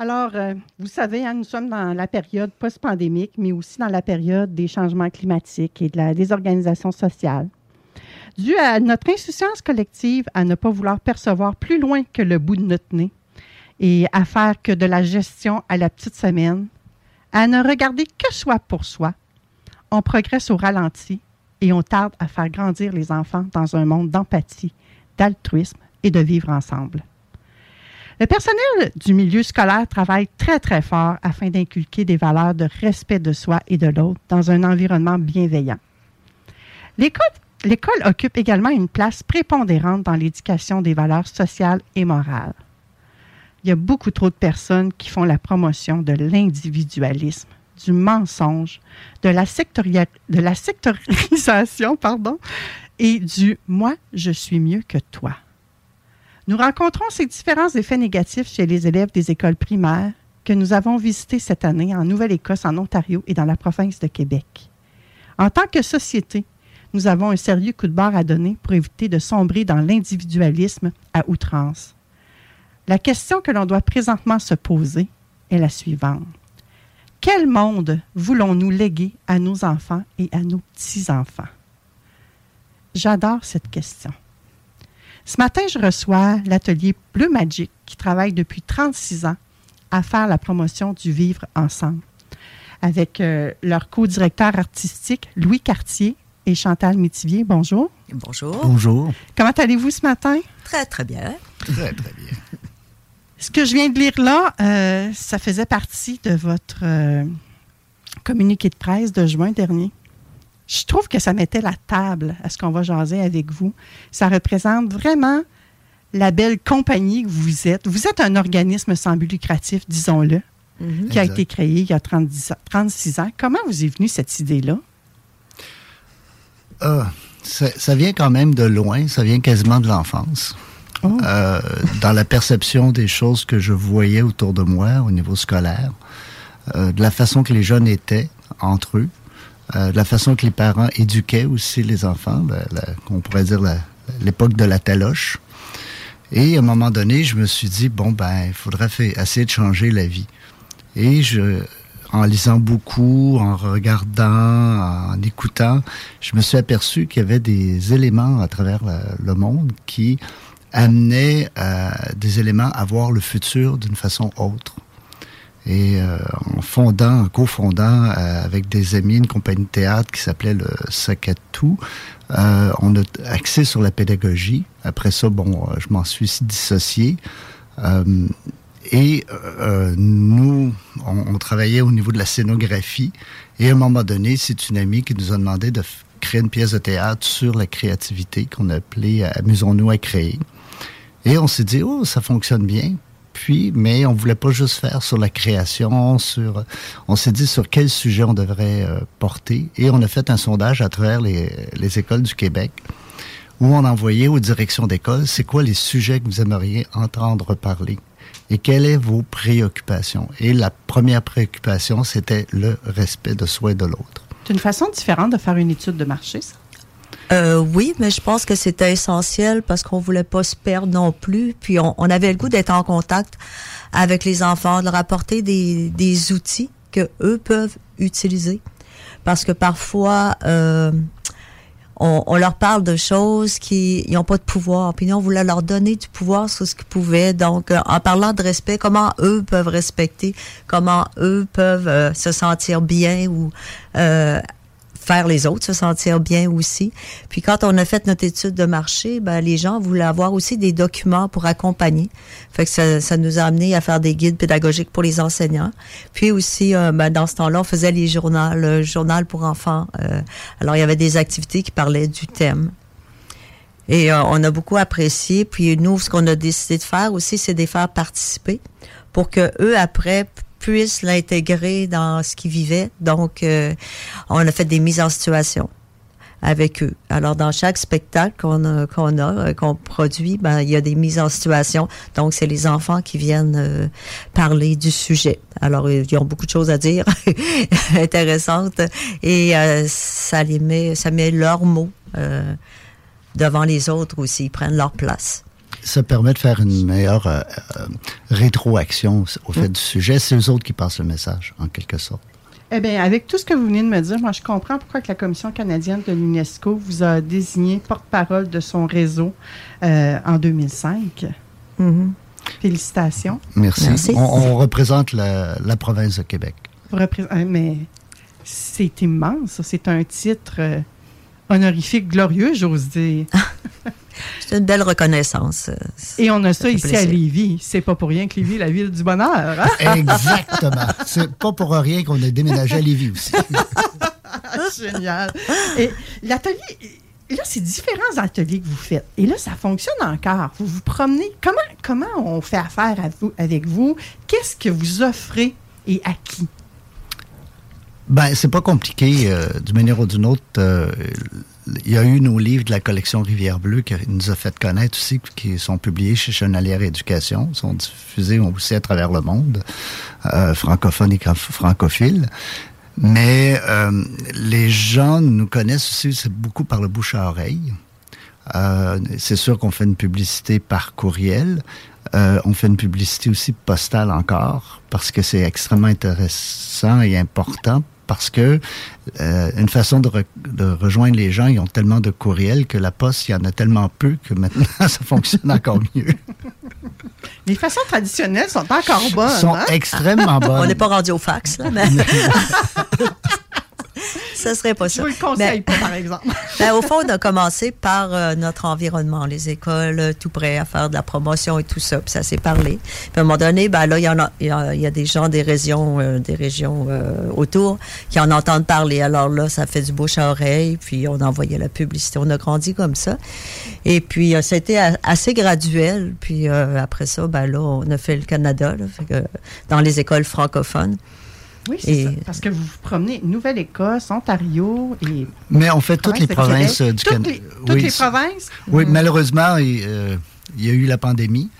Alors, euh, vous savez, hein, nous sommes dans la période post-pandémique, mais aussi dans la période des changements climatiques et de la désorganisation sociale. Dû à notre insouciance collective à ne pas vouloir percevoir plus loin que le bout de notre nez et à faire que de la gestion à la petite semaine, à ne regarder que soi pour soi, on progresse au ralenti et on tarde à faire grandir les enfants dans un monde d'empathie, d'altruisme et de vivre ensemble. Le personnel du milieu scolaire travaille très, très fort afin d'inculquer des valeurs de respect de soi et de l'autre dans un environnement bienveillant. L'école occupe également une place prépondérante dans l'éducation des valeurs sociales et morales. Il y a beaucoup trop de personnes qui font la promotion de l'individualisme, du mensonge, de la, sectorisation pardon, et du moi, je suis mieux que toi. Nous rencontrons ces différents effets négatifs chez les élèves des écoles primaires que nous avons visités cette année en Nouvelle-Écosse, en Ontario et dans la province de Québec. En tant que société, nous avons un sérieux coup de barre à donner pour éviter de sombrer dans l'individualisme à outrance. La question que l'on doit présentement se poser est la suivante. Quel monde voulons-nous léguer à nos enfants et à nos petits-enfants? J'adore cette question. Ce matin, je reçois l'atelier Bleu Magic qui travaille depuis 36 ans à faire la promotion du vivre ensemble avec euh, leur co-directeur artistique Louis Cartier et Chantal Métivier. Bonjour. Bonjour. Bonjour. Comment allez-vous ce matin? Très, très bien. Très, très bien. Ce que je viens de lire là, euh, ça faisait partie de votre euh, communiqué de presse de juin dernier je trouve que ça mettait la table à ce qu'on va jaser avec vous. Ça représente vraiment la belle compagnie que vous êtes. Vous êtes un organisme sans but lucratif, disons-le, Mhm. qui a Exact. été créé il y a 30 36 ans. Comment vous est venue cette idée-là? Ah, ça, ça vient quand même de loin, ça vient quasiment de l'enfance. Oh. Euh, dans la perception des choses que je voyais autour de moi au niveau scolaire, euh, de la façon que les jeunes étaient entre eux, euh, la façon que les parents éduquaient aussi les enfants, la, la- pourrait dire l'époque de la taloche. Et à un moment donné, je me suis dit, bon, ben, il faudrait fa- essayer de changer la vie. Et je, en lisant beaucoup, en regardant, en écoutant, je me suis aperçu qu'il y avait des éléments à travers le monde qui amenaient euh, des éléments à voir le futur d'une façon autre. Et euh, en fondant, en cofondant euh, avec des amis une compagnie de théâtre qui s'appelait le Sakatou, euh, on a axé sur la pédagogie. Après ça, bon, euh, je m'en suis dissocié. Et nous, on, on travaillait au niveau de la scénographie. Et à un moment donné, c'est une amie qui nous a demandé de créer une pièce de théâtre sur la créativité qu'on a appelée euh, Amusons-nous à créer. Et on s'est dit, oh, ça fonctionne bien. Mais on voulait pas juste faire sur la création, sur, on s'est dit sur quel sujet on devrait euh, porter. Et on a fait un sondage à travers les, les écoles du Québec où on envoyait aux directions d'école, c'est quoi les sujets que vous aimeriez entendre parler et quelles sont vos préoccupations. Et la première préoccupation, c'était le respect de soi et de l'autre. C'est une façon différente de faire une étude de marché, ça? Euh, oui, mais je pense que c'était essentiel parce qu'on voulait pas se perdre non plus. Puis on, on avait le goût d'être en contact avec les enfants, de leur apporter des, des outils que eux peuvent utiliser. Parce que parfois, euh, on, leur parle de choses qui n'ont pas de pouvoir. Puis nous, on voulait leur donner du pouvoir sur ce qu'ils pouvaient. Donc, euh, en parlant de respect, comment eux peuvent respecter, comment eux peuvent euh, se sentir bien ou euh, faire les autres se sentir bien aussi. Puis quand on a fait notre étude de marché, ben, les gens voulaient avoir aussi des documents pour accompagner. Fait que ça, ça nous a amené à faire des guides pédagogiques pour les enseignants. Puis aussi, euh, ben, dans ce temps-là, on faisait les journaux, le journal pour enfants. Euh, alors, il y avait des activités qui parlaient du thème. Et euh, on a beaucoup apprécié. Puis nous, ce qu'on a décidé de faire aussi, c'est de les faire participer pour que eux après puissent l'intégrer dans ce qu'ils vivaient. Donc, euh, on a fait des mises en situation avec eux. Alors, dans chaque spectacle qu'on a, qu'on a, euh, qu'on produit, ben, il y a des mises en situation. Donc, c'est les enfants qui viennent euh, parler du sujet. Alors, ils ont beaucoup de choses à dire, intéressantes, et ça les met, ça met leurs mots devant les autres aussi. Ils prennent leur place ça permet de faire une meilleure euh, euh, rétroaction au fait du sujet. C'est eux autres qui passent le message, en quelque sorte. Eh bien, avec tout ce que vous venez de me dire, moi, je comprends pourquoi que la Commission canadienne de l'UNESCO vous a désigné porte-parole de son réseau euh, en 2005. Mm-hmm. Félicitations. Merci. On, représente la, province de Québec. Vous mais c'est immense. C'est un titre honorifique glorieux, j'ose dire. C'est une belle reconnaissance. Et on a ça, ici à Lévis. C'est pas pour rien que Lévis est la ville du bonheur. Hein? Exactement. C'est pas pour rien qu'on a déménagé à Lévis aussi. Génial. Et l'atelier, là, c'est différents ateliers que vous faites. Et là, ça fonctionne encore. Vous vous promenez. Comment, comment on fait affaire avec vous? Qu'est-ce que vous offrez et à qui? Ben, c'est pas compliqué. Euh, d'une manière ou d'une autre, euh, il y a eu nos livres de la collection Rivière Bleue qui nous a fait connaître aussi, qui sont publiés chez Chenalière Éducation, sont diffusés aussi à travers le monde, euh, francophones et francophiles. Mais euh, les gens nous connaissent aussi beaucoup par le bouche à oreille. Euh, c'est sûr qu'on fait une publicité par courriel. Euh, on fait une publicité aussi postale encore parce que c'est extrêmement intéressant et important parce que euh, une façon de, rejoindre les gens, ils ont tellement de courriels que la poste, il y en a tellement peu que maintenant, ça fonctionne encore mieux. Les façons traditionnelles sont encore bonnes. sont hein? extrêmement bonnes. On n'est pas rendu au fax, là, mais... ça serait pas ça. Je vous le conseille pas, par exemple. ben, au fond, on a commencé par euh, notre environnement, les écoles, euh, tout prêt à faire de la promotion et tout ça. Puis ça s'est parlé. Puis à un moment donné, ben là, il y en a, il y, a, des gens des régions, euh, des régions autour qui en entendent parler. Alors là, ça fait du bouche à oreille. Puis on a envoyé la publicité. On a grandi comme ça. Et puis a été assez graduel. Puis après ça, ben là, on a fait le Canada, dans les écoles francophones. Oui, c'est ça. Parce que vous vous promenez Nouvelle-Écosse, Ontario et. Mais on fait toutes les provinces du Canada. Toutes les provinces? Oui, malheureusement, euh, il y a eu la pandémie.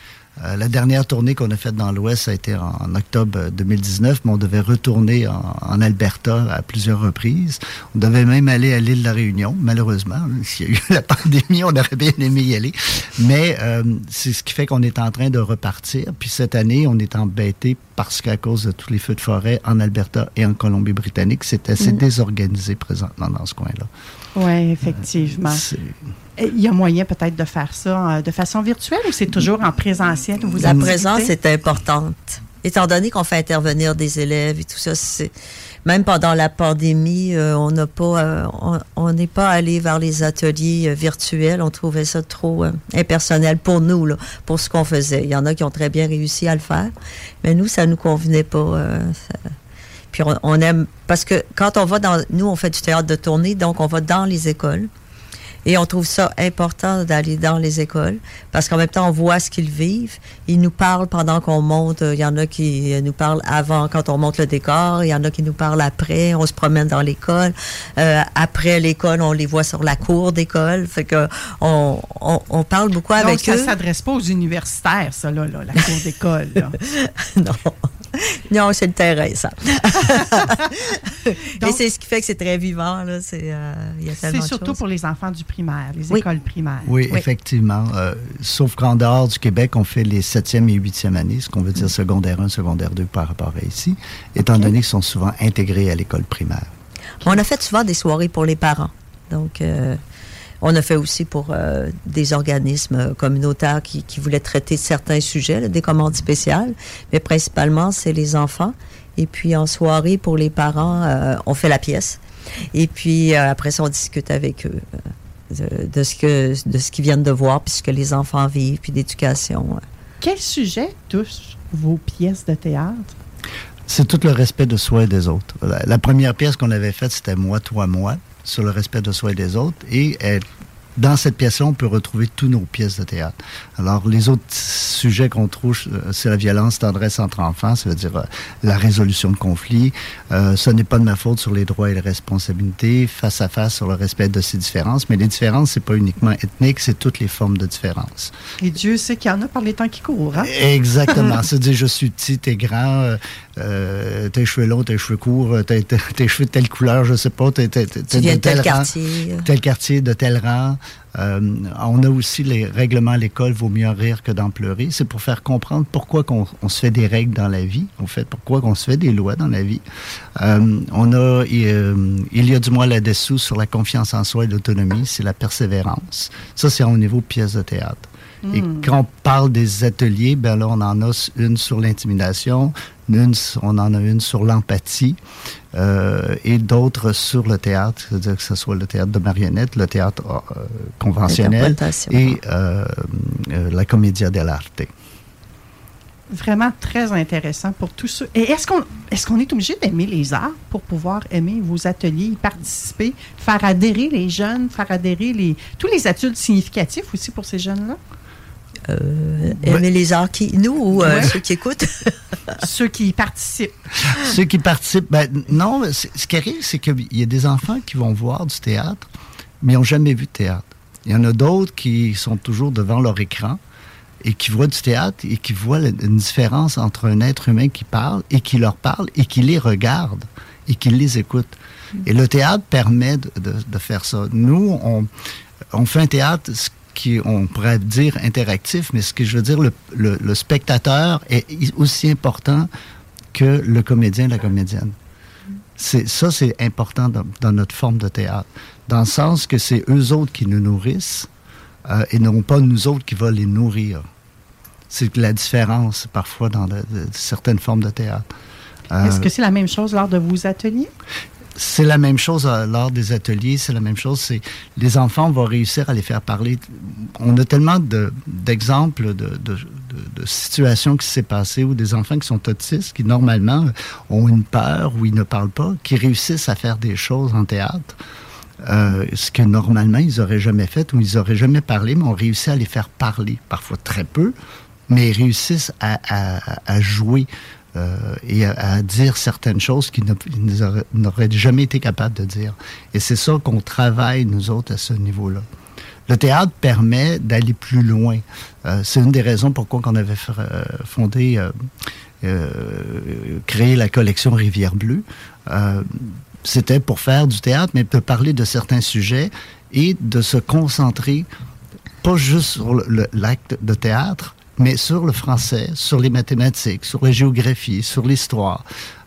Euh, la dernière tournée qu'on a faite dans l'Ouest, a été en, octobre 2019, mais on devait retourner en, Alberta à plusieurs reprises. On devait même aller à l'île de la Réunion, malheureusement. S'il y a eu la pandémie, on aurait bien aimé y aller. Mais euh, c'est ce qui fait qu'on est en train de repartir. Puis cette année, on est embêté parce qu'à cause de tous les feux de forêt en Alberta et en Colombie-Britannique, c'est assez mm. désorganisé présentement dans ce coin-là. Oui, effectivement. Il y a moyen peut-être de faire ça euh, de façon virtuelle ou c'est toujours en présentiel? Où vous La présence est importante. Étant donné qu'on fait intervenir des élèves et tout ça, c'est même pendant la pandémie, euh, on n'a pas, euh, on n'est pas allé vers les ateliers virtuels. On trouvait ça trop impersonnel pour nous, là, pour ce qu'on faisait. Il y en a qui ont très bien réussi à le faire, mais nous, ça nous convenait pas. puis on, on, aime parce que quand on va dans, nous, on fait du théâtre de tournée, donc on va dans les écoles. Et on trouve ça important d'aller dans les écoles parce qu'en même temps, on voit ce qu'ils vivent. Ils nous parlent pendant qu'on monte. Il y en a qui nous parlent avant, quand on monte le décor. Il y en a qui nous parlent après. On se promène dans l'école. Euh, après l'école, on les voit sur la cour d'école. Fait que on, on, parle beaucoup avec eux. Ça s'adresse pas aux universitaires, ça, là, la cour d'école. non. non, c'est le terrain, ça. Et c'est ce qui fait que c'est très vivant. Là. C'est, euh, c'est surtout pour les enfants du primaire, les écoles primaires. Oui, effectivement. Euh, sauf qu'en dehors du Québec, on fait les 7e et 8e années, ce qu'on veut dire mm. secondaire 1, secondaire 2 par rapport à ici, étant donné qu'ils sont souvent intégrés à l'école primaire. On a fait souvent des soirées pour les parents. Donc, euh, On a fait aussi pour des organismes communautaires qui, qui, voulaient traiter certains sujets, des commandes spéciales, mais principalement, c'est les enfants. Et puis en soirée, pour les parents, on fait la pièce. Et puis après ça, on discute avec eux de, ce que de ce qu'ils viennent de voir, puis ce que les enfants vivent, puis d'éducation. Quel sujet touche vos pièces de théâtre? C'est tout le respect de soi et des autres. La, première pièce qu'on avait faite, c'était Moi, toi, moi, sur le respect de soi et des autres. Et elle dans cette pièce-là, on peut retrouver toutes nos pièces de théâtre. Alors, les autres sujets qu'on trouve, euh, c'est la violence, tendresse entre enfants, ça veut dire euh, la résolution de conflits. Euh, ce n'est pas de ma faute sur les droits et les responsabilités, face à face sur le respect de ces différences. Mais les différences, c'est pas uniquement ethnique, c'est toutes les formes de différence. Et Dieu sait qu'il y en a par les temps qui courent, hein? Exactement. C'est-à-dire, je suis petit, t'es grand, euh, tes cheveux longs, tes cheveux courts, tes, cheveux de telle couleur, je sais pas, t'es, de tel, quartier. tel quartier, de tel rang. Euh, on a aussi les règlements à l'école, vaut mieux rire que d'en pleurer. C'est pour faire comprendre pourquoi qu'on, on se fait des règles dans la vie, en fait, pourquoi qu'on se fait des lois dans la vie. Euh, on a, il y a du moins là-dessous sur la confiance en soi et l'autonomie, c'est la persévérance. Ça, c'est au niveau pièce de théâtre. Et hmm. quand on parle des ateliers, ben là, on en a une sur l'intimidation, une, on en a une sur l'empathie euh, et d'autres sur le théâtre, c'est-à-dire que ce soit le théâtre de marionnettes, le théâtre euh, conventionnel et euh, la commedia dell'arte. Vraiment très intéressant pour tous ceux. Et est-ce qu'on est, qu'on est obligé d'aimer les arts pour pouvoir aimer vos ateliers, participer, faire adhérer les jeunes, faire adhérer les, tous les adultes significatifs aussi pour ces jeunes-là? Euh, aimer les arts qui, nous ou euh, ceux qui écoutent? ceux qui participent. ceux qui participent, ben non, ce qui arrive, c'est qu'il y a des enfants qui vont voir du théâtre, mais ils n'ont jamais vu de théâtre. Il y en a d'autres qui sont toujours devant leur écran et qui voient du théâtre et qui voient une différence entre un être humain qui parle et qui leur parle et qui les regarde et qui les écoute. Et le théâtre permet de, de faire ça. Nous, on, on fait un théâtre, on pourrait dire interactif, mais ce que je veux dire, le, spectateur est aussi important que le comédien, la comédienne. Ça, c'est important dans, notre forme de théâtre, dans le sens que c'est eux autres qui nous nourrissent euh, et non pas nous autres qui va les nourrir. C'est la différence parfois dans certaines formes de théâtre. Est-ce que c'est la même chose lors de vos ateliers? C'est la même chose euh, lors des ateliers, c'est la même chose. C'est les enfants vont réussir à les faire parler. On a tellement d'exemples de, de, de, situations qui s'est passées où des enfants qui sont autistes, qui normalement ont une peur ou ils ne parlent pas, qui réussissent à faire des choses en théâtre. Euh, ce que normalement ils auraient jamais fait ou ils auraient jamais parlé, mais on réussit à les faire parler, parfois très peu, mais ils réussissent à, à, à jouer euh, et à, dire certaines choses qu'ils n'auraient jamais été capables de dire. Et c'est ça qu'on travaille, nous autres, à ce niveau-là. Le théâtre permet d'aller plus loin. Euh, c'est une des raisons pourquoi on avait euh, fondé, créé la collection Rivière Bleue. C'était pour faire du théâtre, mais de parler de certains sujets et de se concentrer pas juste sur l'acte de théâtre, mais sur le français, sur les mathématiques, sur la géographie, sur l'histoire,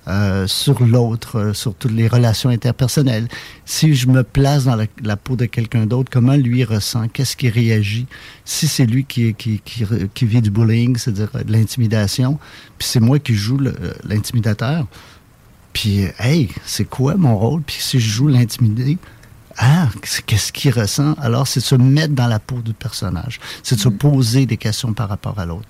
euh, sur l'autre, euh, sur toutes les relations interpersonnelles. Si je me place dans la, peau de quelqu'un d'autre, comment lui ressent, qu'est-ce qui réagit, si c'est lui qui, qui, qui, qui, vit du bullying, c'est-à-dire de l'intimidation, puis c'est moi qui joue l'intimidateur, puis hey, c'est quoi mon rôle, puis si je joue l'intimidé, ah, qu'est-ce qu'il ressent? Alors, c'est de se mettre dans la peau du personnage. C'est de se mm. poser des questions par rapport à l'autre.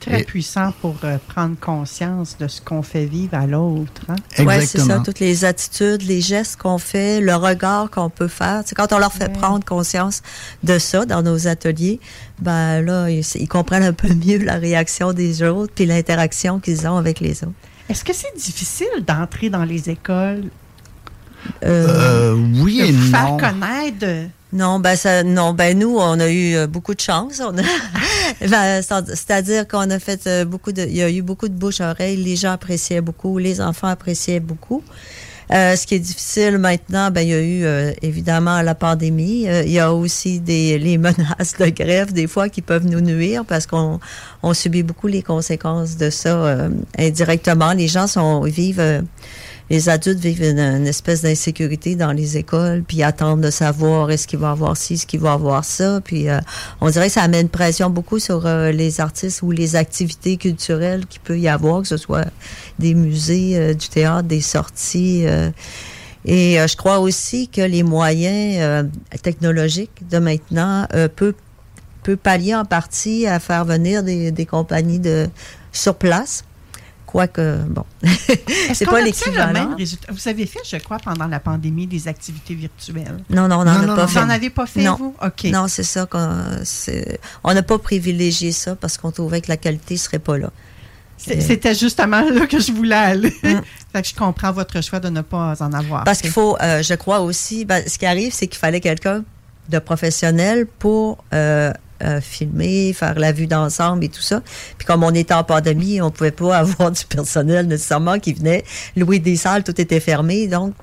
Très puissant pour euh, prendre conscience de ce qu'on fait vivre à l'autre. Hein? Oui, c'est ça. Toutes les attitudes, les gestes qu'on fait, le regard qu'on peut faire. C'est quand on leur fait prendre conscience de ça dans nos ateliers, ben là, ils, ils, comprennent un peu mieux la réaction des autres puis l'interaction qu'ils ont avec les autres. Est-ce que c'est difficile d'entrer dans les écoles euh, euh, oui et non. Faire connaître. Non, ben ça, non, ben nous, on a eu euh, beaucoup de chance. ben, c'est-à-dire qu'on a fait beaucoup de, il y a eu beaucoup de bouche à oreille. Les gens appréciaient beaucoup, les enfants appréciaient beaucoup. ce qui est difficile maintenant, ben il y a eu évidemment la pandémie. il y a aussi des les menaces de grève des fois qui peuvent nous nuire parce qu'on on subit beaucoup les conséquences de ça indirectement. Les gens sont vivent les adultes vivent une, espèce d'insécurité dans les écoles, puis attendent de savoir est-ce qu'il va avoir ci, est-ce qu'il va avoir ça. Puis euh, on dirait que ça amène pression beaucoup sur euh, les artistes ou les activités culturelles qu'il peut y avoir, que ce soit des musées, euh, du théâtre, des sorties. et je crois aussi que les moyens technologiques de maintenant peuvent peut pallier en partie à faire venir des, des compagnies de sur place Quoique, bon, c'est pas l'équivalent. Vous avez fait, je crois, pendant la pandémie, des activités virtuelles. Non, non, on n'en a pas fait. Vous n'en avez pas fait, non. vous? OK. Non, c'est ça. On n'a pas privilégié ça parce qu'on trouvait que la qualité ne serait pas là. C'était justement là que je voulais aller. Mm. fait que je comprends votre choix de ne pas en avoir. Parce qu'il faut, euh, je crois aussi, ben, ce qui arrive, c'est qu'il fallait quelqu'un de professionnel pour euh, euh, filmer, faire la vue d'ensemble et tout ça. Puis comme on était en pandémie, on pouvait pas avoir du personnel nécessairement qui venait louer des salles, tout était fermé. Donc,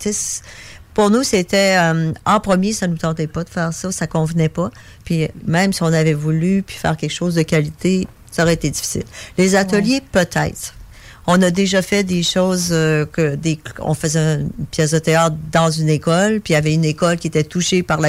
pour nous, c'était euh, en premier, ça nous tentait pas de faire ça, ça convenait pas. Puis même si on avait voulu puis faire quelque chose de qualité, ça aurait été difficile. Les ateliers, peut-être. On a déjà fait des choses euh, que des, on faisait une pièce de théâtre dans une école, puis il y avait une école qui était touchée par la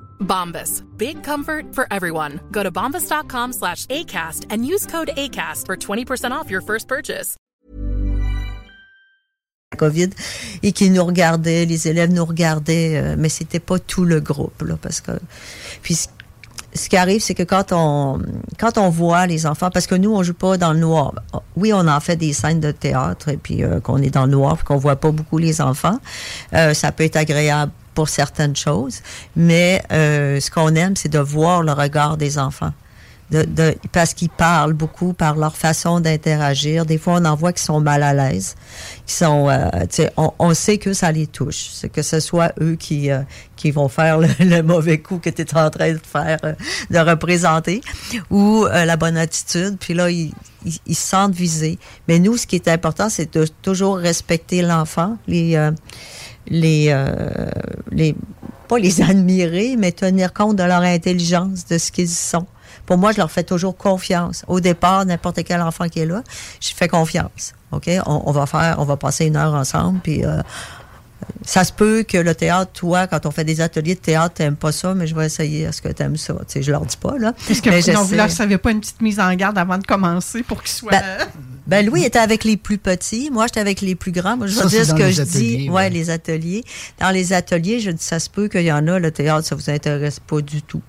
Bombas. Big comfort for everyone. Go to bombas.com slash ACAST and use code ACAST for 20% off your first purchase. COVID et qui nous regardaient, les élèves nous regardaient, euh, mais c'était pas tout le groupe, là, parce que. Puis ce qui arrive, c'est que quand on quand on voit les enfants, parce que nous on joue pas dans le noir. Oui, on en fait des scènes de théâtre et puis euh, qu'on est dans le noir, qu'on voit pas beaucoup les enfants. Euh, ça peut être agréable pour certaines choses, mais euh, ce qu'on aime, c'est de voir le regard des enfants. De, de, parce qu'ils parlent beaucoup par leur façon d'interagir. Des fois, on en voit qui sont mal à l'aise, qui sont, euh, on, on sait que ça les touche, que ce soit eux qui euh, qui vont faire le, mauvais coup que tu es en train de faire, euh, de représenter, ou euh, la bonne attitude. Puis là, ils, ils, se sentent visés. Mais nous, ce qui est important, c'est de toujours respecter l'enfant, les les, euh, les, pas les admirer, mais tenir compte de leur intelligence, de ce qu'ils sont. Pour moi, je leur fais toujours confiance. Au départ, n'importe quel enfant qui est là, je fais confiance. OK? On, on va faire, on va passer une heure ensemble, puis euh, ça se peut que le théâtre, toi, quand on fait des ateliers de théâtre, t'aimes pas ça, mais je vais essayer. Est-ce que t'aimes ça? Tu sais, je leur dis pas, là. Est-ce que mais vous, leur savez pas une petite mise en garde avant de commencer pour qu'ils soient... Ben, ben, Louis était avec les plus petits. Moi, j'étais avec les plus grands. Moi, je vais dire ce que je dis. Ouais, les ateliers. Dans les ateliers, je dis, ça se peut qu'il y en a, le théâtre, ça vous intéresse pas du tout.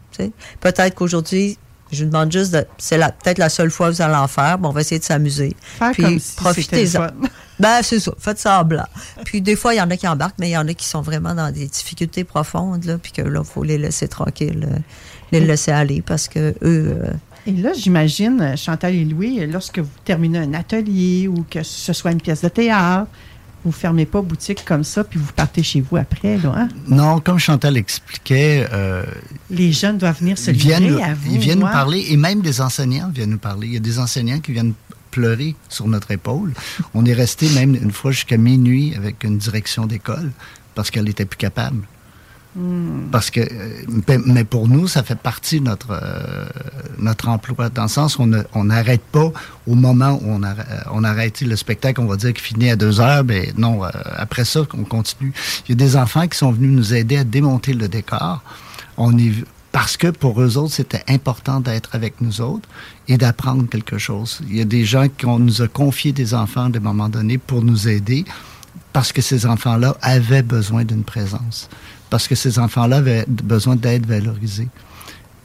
Peut-être qu'aujourd'hui, je vous demande juste de, c'est peut-être la seule fois que vous allez en faire. Bon, on va essayer de s'amuser. Puis si profitez-en. Ben, c'est ça. Faites ça blanc. Puis des fois, il y en a qui embarquent, mais il y en a qui sont vraiment dans des difficultés profondes, là, puis que là, il faut les laisser tranquilles, euh, les laisser aller parce que eux. Euh, et là, j'imagine, Chantal et Louis, lorsque vous terminez un atelier ou que ce soit une pièce de théâtre, vous ne fermez pas boutique comme ça puis vous partez chez vous après, là, hein? Non, comme Chantal expliquait... Euh, les jeunes doivent venir se livrer viennent, à vous. Ils viennent nous parler et même des enseignants viennent nous parler. Il y a des enseignants qui viennent pleurer sur notre épaule. On est resté même une fois jusqu'à minuit avec une direction d'école parce qu'elle n'était plus capable. Parce que, euh, mais pour nous, ça fait partie de notre, euh, notre emploi, dans le sens on n'arrête pas au moment où on, arrête, on arrête le spectacle, on va dire qu'il finit à deux heures, mais non, euh, après ça, on continue. Il y a des enfants qui sont venus nous aider à démonter le décor. On est, parce que pour eux autres, c'était important d'être avec nous autres et d'apprendre quelque chose. Il y a des gens qui ont, nous a confié des enfants à un moment donné pour nous aider parce que ces enfants-là avaient besoin d'une présence parce que ces enfants-là avaient besoin d'être valorisés.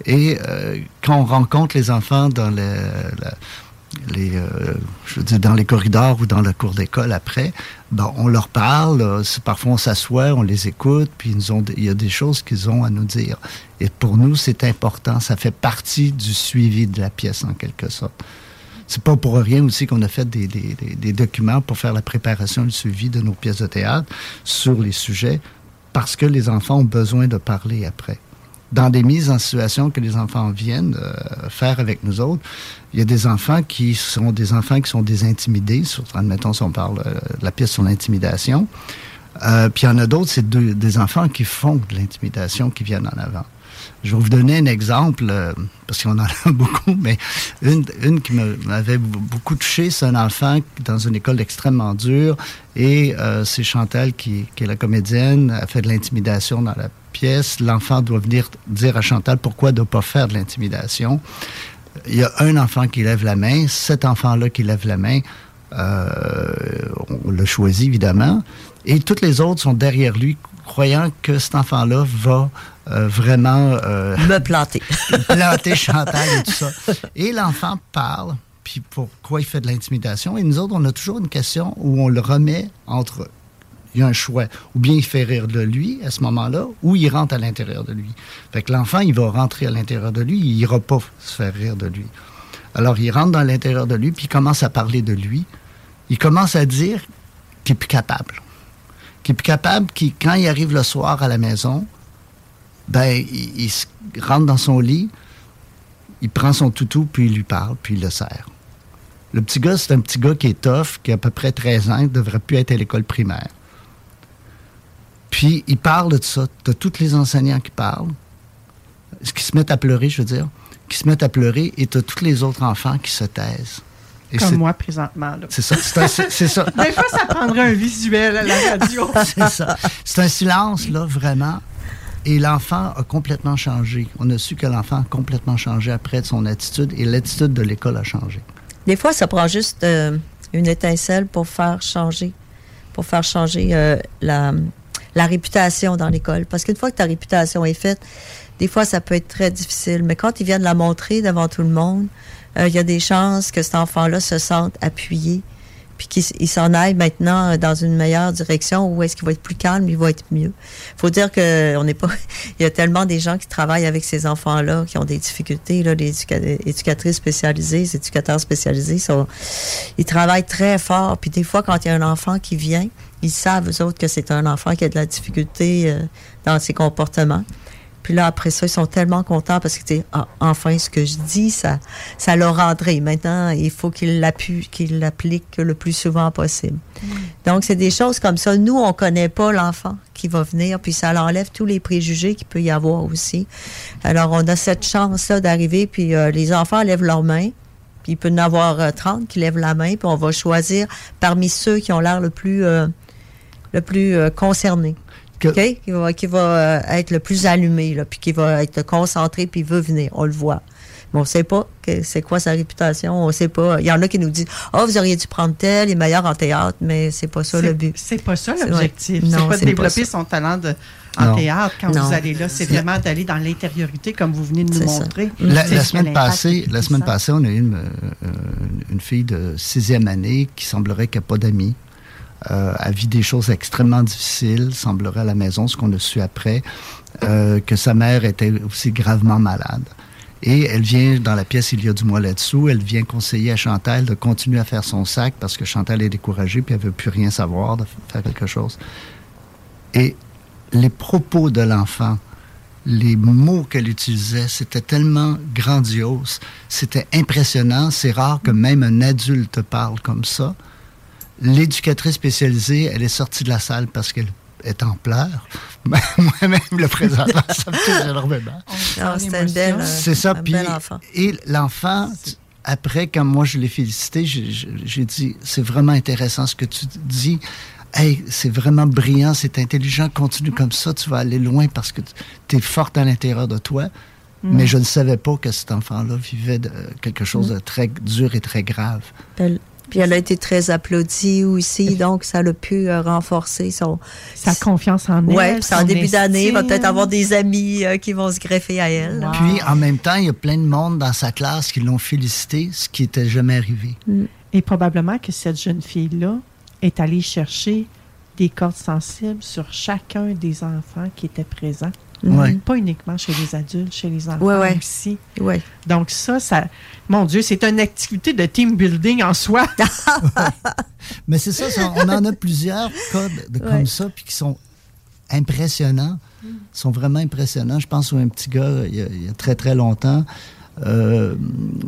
Et euh, quand on rencontre les enfants dans les, euh, je veux dire, dans les corridors ou dans la cour d'école après, ben, on leur parle, parfois on s'assoit, on les écoute, puis ils ont, il y a des choses qu'ils ont à nous dire. Et pour nous, c'est important, ça fait partie du suivi de la pièce en quelque sorte. C'est pas pour rien aussi qu'on a fait des, des, des, documents pour faire la préparation et le suivi de nos pièces de théâtre sur les sujets parce que les enfants ont besoin de parler après. Dans des mises en situation que les enfants viennent euh, faire avec nous autres, il y a des enfants qui sont des enfants qui sont désintimidés, admettons, si on parle euh, de la pièce sur l'intimidation. Euh, puis il y en a d'autres, c'est des enfants qui font de l'intimidation, qui viennent en avant. Je vais vous donner un exemple, euh, parce qu'on en a beaucoup, mais une, qui m'avait beaucoup touché, c'est un enfant dans une école extrêmement dure, et euh, c'est Chantal, qui, est la comédienne, a fait de l'intimidation dans la pièce. L'enfant doit venir dire à Chantal pourquoi ne pas faire de l'intimidation. Il y a un enfant qui lève la main, cet enfant-là qui lève la main, euh, on l'a choisi évidemment, et toutes les autres sont derrière lui, croyant que cet enfant-là va euh, vraiment... Euh, Me planter. planter Chantal et tout ça. Et l'enfant parle, puis pourquoi il fait de l'intimidation? Et nous autres, on a toujours une question où on le remet entre... Il y a un choix. Ou bien il fait rire de lui à ce moment-là, ou il rentre à l'intérieur de lui. Fait que l'enfant, il va rentrer à l'intérieur de lui, il n'ira pas se faire rire de lui. Alors, il rentre dans l'intérieur de lui, puis il commence à parler de lui. Il commence à dire qu'il est plus capable. Qu'il est capable, qui, quand il arrive le soir à la maison, ben, il, rentre dans son lit, il prend son toutou, puis il lui parle, puis il le serre. Le petit gars, c'est un petit gars qui est tough, qui a à peu près 13 ans, qui ne devrait plus être à l'école primaire. Puis il parle de ça, de tous les enseignants qui parlent, qui se mettent à pleurer, je veux dire, qui se mettent à pleurer, et tu as tous les autres enfants qui se taisent. Comme moi présentement. C'est ça. C'est ça. Des fois, ça prendrait un visuel à la radio. c'est ça. C'est un silence, là, vraiment. Et l'enfant a complètement changé. On a su que l'enfant a complètement changé après de son attitude et l'attitude de l'école a changé. Des fois, ça prend juste euh, une étincelle pour faire changer, pour faire changer euh, la, la réputation dans l'école. Parce qu'une fois que ta réputation est faite, des fois, ça peut être très difficile. Mais quand ils viennent la montrer devant tout le monde, euh, il y a des chances que cet enfant-là se sente appuyé puis qu'il s'en aille maintenant euh, dans une meilleure direction où est-ce qu'il va être plus calme, il va être mieux. faut dire que on n'est pas il y a tellement des gens qui travaillent avec ces enfants-là qui ont des difficultés là les éducatrices spécialisées, les éducateurs spécialisés ils travaillent très fort puis des fois quand il y a un enfant qui vient, ils savent eux autres que c'est un enfant qui a de la difficulté euh, dans ses comportements. Puis là, après ça, ils sont tellement contents parce que, ah, enfin, ce que je dis, ça, ça leur rendrait. Maintenant, il faut qu'ils qu'ils l'appliquent le plus souvent possible. Mm. Donc, c'est des choses comme ça. Nous, on connaît pas l'enfant qui va venir, puis ça l'enlève tous les préjugés qu'il peut y avoir aussi. Alors, on a cette chance-là d'arriver, puis euh, les enfants lèvent leurs mains. Puis il peut y en avoir 30 euh, qui lèvent la main, puis on va choisir parmi ceux qui ont l'air le plus, euh, le plus qui va, qui va euh, être le plus allumé, là, puis qui va être concentré, puis veut venir. On le voit. Mais on ne sait pas c'est quoi sa réputation. On sait pas. Il y en a qui nous disent Ah, oh, vous auriez dû prendre tel, il est meilleur en théâtre, mais c'est pas ça le but. C'est pas ça l'objectif. C'est pas de développer son talent de, en théâtre quand vous allez là. C'est vraiment d'aller dans l'intériorité, comme vous venez de nous montrer. La, semaine passée, la semaine passée, on a eu une, euh, une fille de sixième année qui semblerait qu'elle n'a pas d'amis euh, a vu des choses extrêmement difficiles, semblerait à la maison, ce qu'on a su après, euh, que sa mère était aussi gravement malade. Et elle vient dans la pièce Il y a du mois là-dessous, elle vient conseiller à Chantal de continuer à faire son sac parce que Chantal est découragée puis elle veut plus rien savoir de faire quelque chose. Et les propos de l'enfant les mots qu'elle utilisait, c'était tellement grandiose, c'était impressionnant. C'est rare que même un adulte parle comme ça. L'éducatrice spécialisée, elle est sortie de la salle parce qu'elle est en pleurs. Moi-même, le présentant, ça me touche énormément. Ah, belle, C'est ça. Puis, et l'enfant, après, quand moi je l'ai félicité, j'ai- dit c'est vraiment intéressant ce que tu dis. Hey, c'est vraiment brillant, c'est intelligent, continue comme ça, tu vas aller loin parce que tu es forte à l'intérieur de toi. Mais je ne savais pas que cet enfant-là vivait de, quelque chose de très dur et très grave. Puis elle, puis elle a été très applaudie aussi, donc ça a pu euh, renforcer son. Sa confiance en elle. Ouais, c'est en début d'année, il va peut-être avoir des amis euh, qui vont se greffer à elle. Wow. Puis, en même temps, il y a plein de monde dans sa classe qui l'ont félicité, ce qui n'était jamais arrivé. Et probablement que cette jeune fille-là est allée chercher des cordes sensibles sur chacun des enfants qui étaient présents. Ouais. Pas uniquement chez les adultes, chez les enfants Ouais, ouais. aussi. Ouais. Donc ça, ça, mon Dieu, c'est une activité de team building en soi. Mais c'est ça, ça, on en a plusieurs de, Ouais. comme ça, puis qui sont impressionnants, sont vraiment impressionnants. Je pense à un petit gars, il y a, il y a très très longtemps, euh,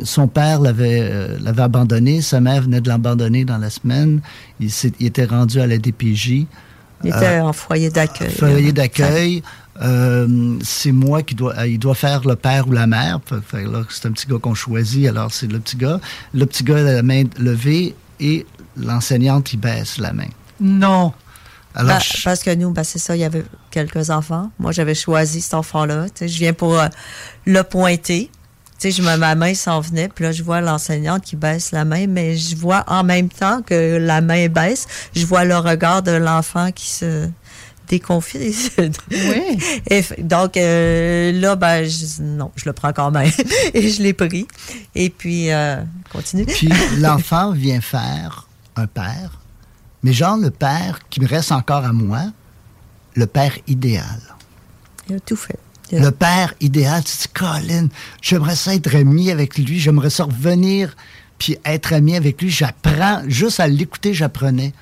son père l'avait euh, l'avait abandonné, sa mère venait de l'abandonner dans la semaine, il, s'est- il était rendu à la DPJ, Il était en foyer d'accueil. foyer d'accueil. Euh, c'est moi qui dois, euh, il doit faire le père ou la mère. C'est un petit gars qu'on choisit, alors c'est le petit gars. Le petit gars a la main levée et l'enseignante, il baisse la main. Non. Alors, Ben, je- parce que nous, ben, c'est ça, il y avait quelques enfants. Moi, j'avais choisi cet enfant-là. Je viens pour euh, le pointer. Tu sais, je me, ma main s'en venait, puis là, je vois l'enseignante qui baisse la main, mais je vois en même temps que la main baisse, je vois le regard de l'enfant qui se déconfie. Oui. Et f- donc, euh, là, ben, je, non, je le prends quand même. Et je l'ai pris. Et puis, euh, continue. Puis l'enfant vient faire un père, mais genre le père qui me reste encore à moi, le père idéal. Il a tout fait. Le père idéal, tu te dis, Colin, j'aimerais ça être ami avec lui, j'aimerais ça revenir puis être ami avec lui. J'apprends, juste à l'écouter, j'apprenais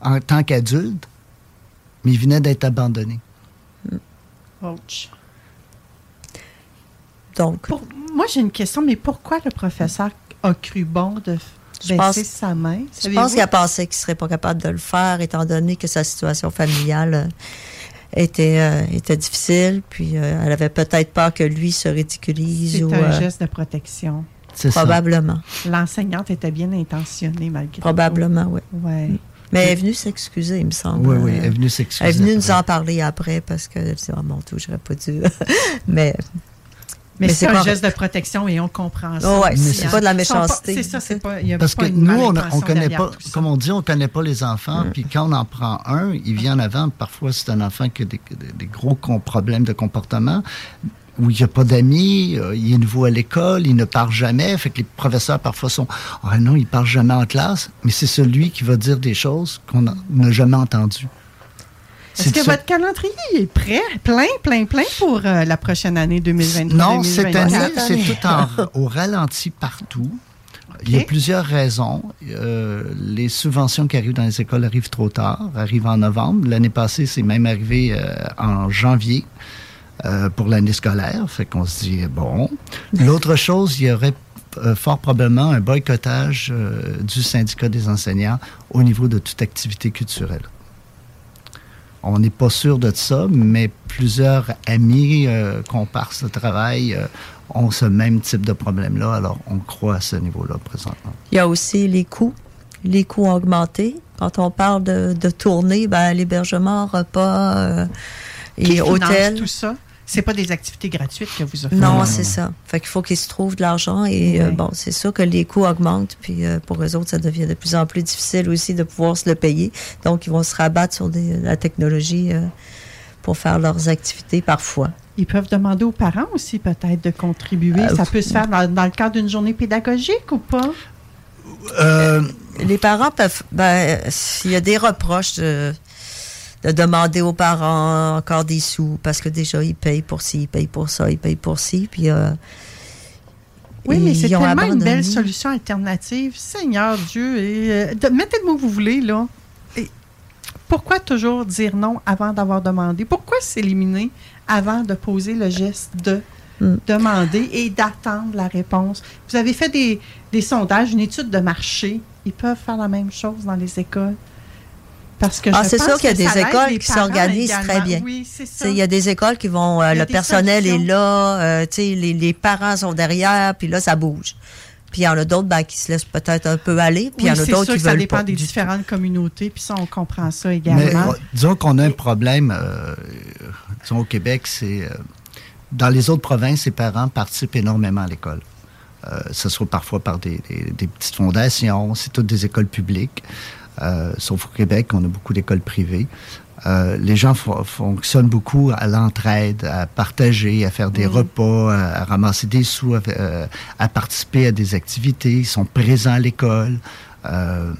en tant qu'adulte, mais il venait d'être abandonné. Ouch. Donc, Pour- moi, j'ai une question, mais pourquoi le professeur a cru bon de Je baisser pense- sa main? Je pense qu'elle pensait qu'il serait pas capable de le faire, étant donné que sa situation familiale euh, était, euh, était difficile. Puis euh, elle avait peut-être peur que lui se ridiculise C'est ou un euh, geste de protection. C'est ça. probablement, L'enseignante était bien intentionnée malgré probablement, oui. tout. Ouais. Mais elle est venue s'excuser, il me semble. Oui, oui, elle est venue s'excuser. elle est venue nous en parler après parce qu'elle dit oh mon Dieu, j'aurais pas dû. Mais Mais, Mais c'est c'est un geste de protection et on comprend ça. Oh ouais, aussi, c'est pas de la méchanceté. C'est ça, c'est pas. il y a Parce pas que une nous, on, connaît pas, comme on dit, on connaît pas les enfants. Mm. Puis quand on en prend un, il vient en avant. Parfois, c'est un enfant qui a des, des- des gros problèmes de comportement, où il n'y a pas d'amis, euh, il est nouveau à l'école, il ne parle jamais. Fait que les professeurs, parfois, sont Ah non, il parle jamais en classe. Mais c'est celui qui va dire des choses qu'on n'a- jamais entendues. Est-ce que ça- votre calendrier est prêt, plein, plein, plein pour euh, la prochaine année 2023 Non, cette année, c'est tout en, au ralenti partout. Il y a plusieurs raisons. Euh, les subventions qui arrivent dans les écoles arrivent trop tard, arrivent en novembre. L'année passée, c'est même arrivé en janvier euh, pour l'année scolaire. Fait qu'on se dit, bon. L'autre chose, il y aurait euh, fort probablement un boycottage euh, du syndicat des enseignants au niveau de toute activité culturelle. On n'est pas sûr de ça, mais plusieurs amis, euh, comparses de travail, euh, ont ce même type de problème-là. Alors, on croit à ce niveau-là présentement. il y a aussi les coûts. Les coûts ont augmenté. Quand on parle de, de tournée, ben, l'hébergement, repas euh, Qui et finance hôtel. tout ça? C'est pas des activités gratuites que vous offrez. Non, non, c'est ça. Fait qu'il faut qu'ils se trouvent de l'argent et euh, bon, c'est sûr que les coûts augmentent, puis euh, pour eux autres, ça devient de plus en plus difficile aussi de pouvoir se le payer. Donc, ils vont se rabattre sur des- la technologie euh, pour faire leurs activités parfois. Ils peuvent demander aux parents aussi peut-être de contribuer. Euh, ça peut se faire dans, dans le cadre d'une journée pédagogique ou pas? Euh, Les parents peuvent, ben, s'il y a des reproches de, de demander aux parents encore des sous, parce que déjà, ils payent pour ci, ils payent pour ça, ils payent pour ci, puis euh, Oui, mais c'est tellement une belle solution alternative. Seigneur Dieu, et, euh, de- mettez le mot que vous voulez, là. Pourquoi toujours dire non avant d'avoir demandé? Pourquoi s'éliminer avant de poser le geste de Mm. demander et d'attendre la réponse? Vous avez fait des, des sondages, une étude de marché. Ils peuvent faire la même chose dans les écoles. Parce que Ah, c'est sûr qu'il y a des écoles les qui s'organisent très bien. Oui, c'est ça. Il y a des écoles qui vont, euh, y le personnel solutions. est là, euh, tu sais, les, les parents sont derrière, puis là, ça bouge. Puis il y en a d'autres ben, qui se laissent peut-être un peu aller, puis il y Oui, en a c'est d'autres qui que ça veulent dépend pas. des tout. différentes communautés, puis ça, on comprend ça Mais également. euh, disons qu'on a un problème, euh, disons au Québec, c'est euh, dans les autres provinces, les parents participent énormément à l'école. Euh, ce soit parfois par des, des- des petites fondations, c'est toutes des écoles publiques. Euh, sauf au Québec, on a beaucoup d'écoles privées. Euh, les gens fo- fonctionnent beaucoup à l'entraide, à partager, à faire des repas, à, à ramasser des sous, à, euh, à participer à des activités. Ils sont présents à l'école. Euh,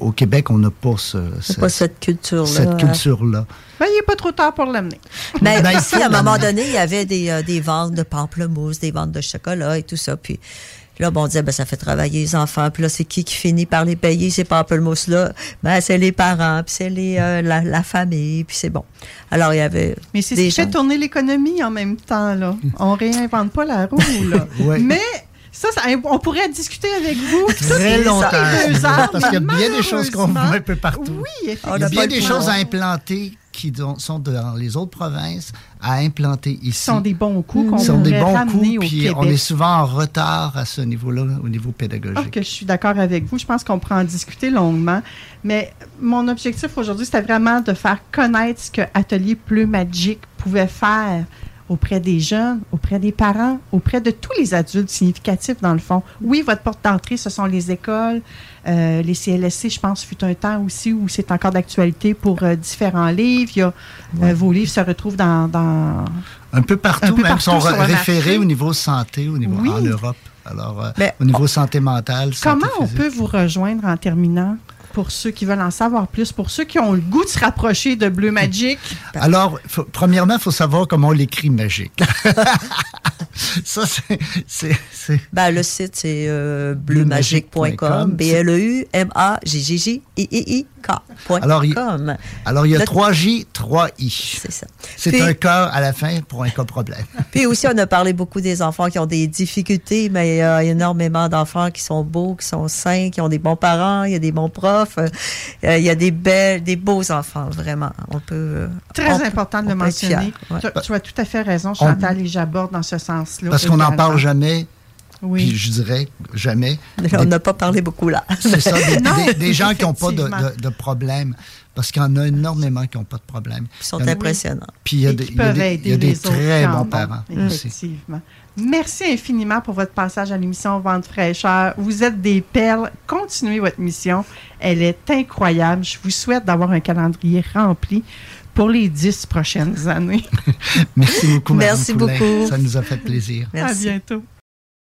au Québec, on n'a pas ce, pas cette culture-là. cette hein. culture-là. Ben, il n'est pas trop tard pour l'amener. Mais Ben, aussi, faut à un moment donné, il y avait des, euh, des ventes de pamplemousse, des ventes de chocolat et tout ça. Puis là, bon, on disait, ben, ça fait travailler les enfants. Puis là, c'est qui qui finit par les payer, ces pamplemousses-là? Ben, c'est les parents, puis c'est les, euh, la, la famille, puis c'est bon. Alors, il y avait Mais c'est ce qui fait tourner l'économie en même temps. Là. On réinvente pas la roue. Là. Ouais. Mais ça, ça- on pourrait discuter avec vous Très longtemps. heures, Parce qu'il y a bien des choses qu'on voit un peu partout. Oui, Il y a bien des choses à implanter qui sont dans les autres provinces à implanter ici. Ce sont des bons coups qu'on Ce sont des bons coups, puis on est souvent en retard à ce niveau-là, au niveau Ah, pédagogique. que je suis d'accord avec vous. Je pense qu'on pourra en discuter longuement. Mais mon objectif aujourd'hui, c'était vraiment de faire connaître ce que Atelier Bleu Magic pouvait faire auprès des jeunes, auprès des parents, auprès de tous les adultes significatifs, dans le fond. Oui, votre porte d'entrée, ce sont les écoles, euh, les CLSC, je pense, fut un temps aussi où c'est encore d'actualité pour euh, différents livres. Il y a, euh, vos livres se retrouvent dans... dans- Un peu partout, Un peu même partout sont référés au niveau santé, au niveau Oui. en Europe. Alors, Mais au niveau santé mentale, santé Comment on physique. peut vous rejoindre en terminant? Pour ceux qui veulent en savoir plus, pour ceux qui ont le goût de se rapprocher de Bleu Magic? Alors, faut- premièrement, il faut savoir comment on l'écrit magique. Ça, c'est- Ben, le site, c'est euh, Bleumagic.com. bleumagic.com. B-L-E-U-M-A-G-G-J-I-I-K. Alors, il- com. Alors, il y a Le- 3J, 3I. C'est ça. C'est un cas à la fin pour un cas problème. Puis aussi, on a parlé beaucoup des enfants qui ont des difficultés, mais il y a énormément d'enfants qui sont beaux, qui sont sains, qui ont des bons parents, il y a des bons profs, euh, il y a des belles, des beaux enfants, vraiment. On peut. euh, Très on peut- important de le mentionner. ouais. Tu, tu as tout à fait raison, Chantal, et j'aborde dans ce sens-là. Parce qu'on n'en parle jamais, puis Oui. je dirais jamais. On n'a pas parlé beaucoup là. C'est ça, des, Non, des- des gens qui n'ont pas de, effectivement. de, de problème. Parce qu'il y en a énormément qui n'ont pas de problème. Ils sont impressionnants. Puis il y a des, très bons parents aussi. Merci infiniment pour votre passage à l'émission Vente fraîcheur. Vous êtes des perles. Continuez votre mission. Elle est incroyable. Je vous souhaite d'avoir un calendrier rempli pour les dix prochaines années. Merci beaucoup, Madame Merci Poulain. beaucoup. Ça nous a fait plaisir. À Merci. bientôt.